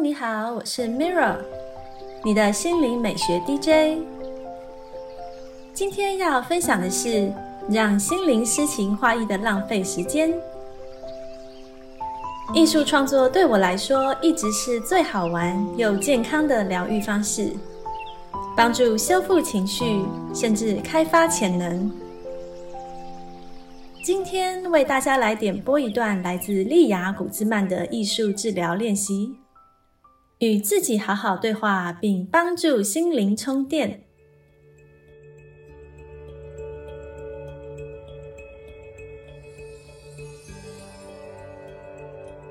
你好，我是 Mirra，你的心灵美学 DJ。今天要分享的是让心灵诗情画意的浪费时间。艺术创作对我来说一直是最好玩又健康的疗愈方式，帮助修复情绪，甚至开发潜能。今天为大家来点播一段来自利亚古兹曼的艺术治疗练习，与自己好好对话，并帮助心灵充电。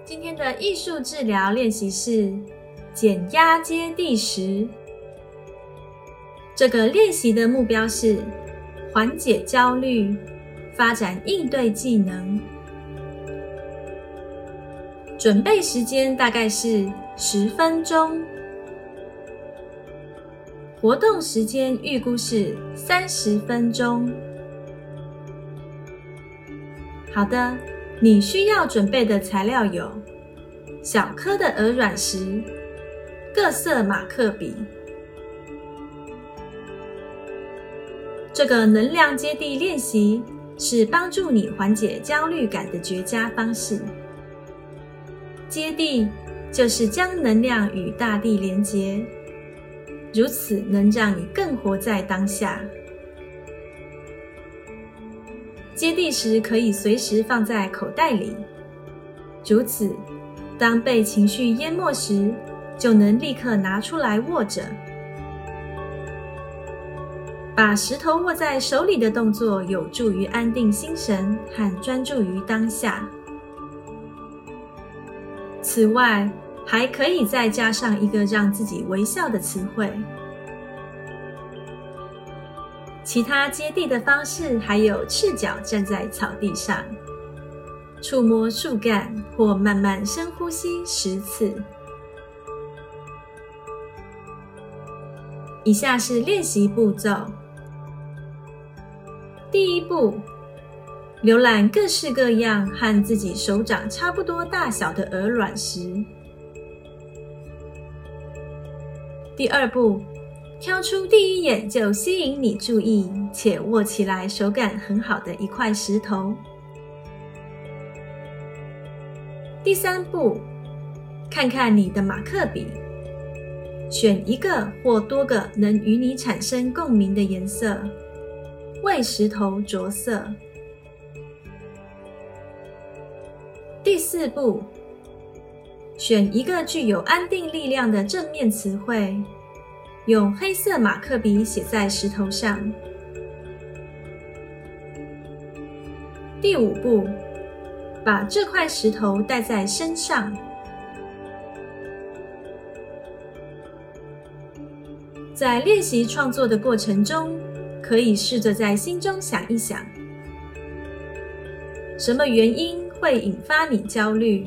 今天的艺术治疗练习是减压接地时。这个练习的目标是缓解焦虑。发展应对技能，准备时间大概是十分钟，活动时间预估是三十分钟。好的，你需要准备的材料有小颗的鹅卵石、各色马克笔。这个能量接地练习。是帮助你缓解焦虑感的绝佳方式。接地就是将能量与大地连接，如此能让你更活在当下。接地时可以随时放在口袋里，如此当被情绪淹没时，就能立刻拿出来握着。把石头握在手里的动作有助于安定心神和专注于当下。此外，还可以再加上一个让自己微笑的词汇。其他接地的方式还有赤脚站在草地上，触摸树干，或慢慢深呼吸十次。以下是练习步骤。第一步，浏览各式各样和自己手掌差不多大小的鹅卵石。第二步，挑出第一眼就吸引你注意且握起来手感很好的一块石头。第三步，看看你的马克笔，选一个或多个能与你产生共鸣的颜色。为石头着色。第四步，选一个具有安定力量的正面词汇，用黑色马克笔写在石头上。第五步，把这块石头带在身上。在练习创作的过程中。可以试着在心中想一想，什么原因会引发你焦虑？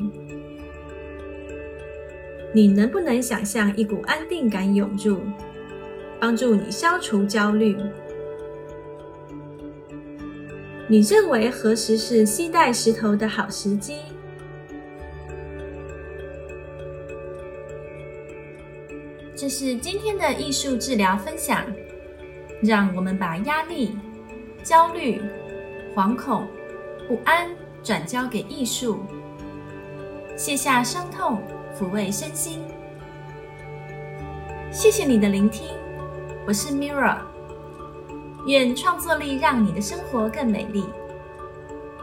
你能不能想象一股安定感涌入，帮助你消除焦虑？你认为何时是携带石头的好时机？这是今天的艺术治疗分享。让我们把压力、焦虑、惶恐、不安转交给艺术，卸下伤痛，抚慰身心。谢谢你的聆听，我是 Mirra。愿创作力让你的生活更美丽。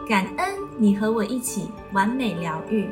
感恩你和我一起完美疗愈。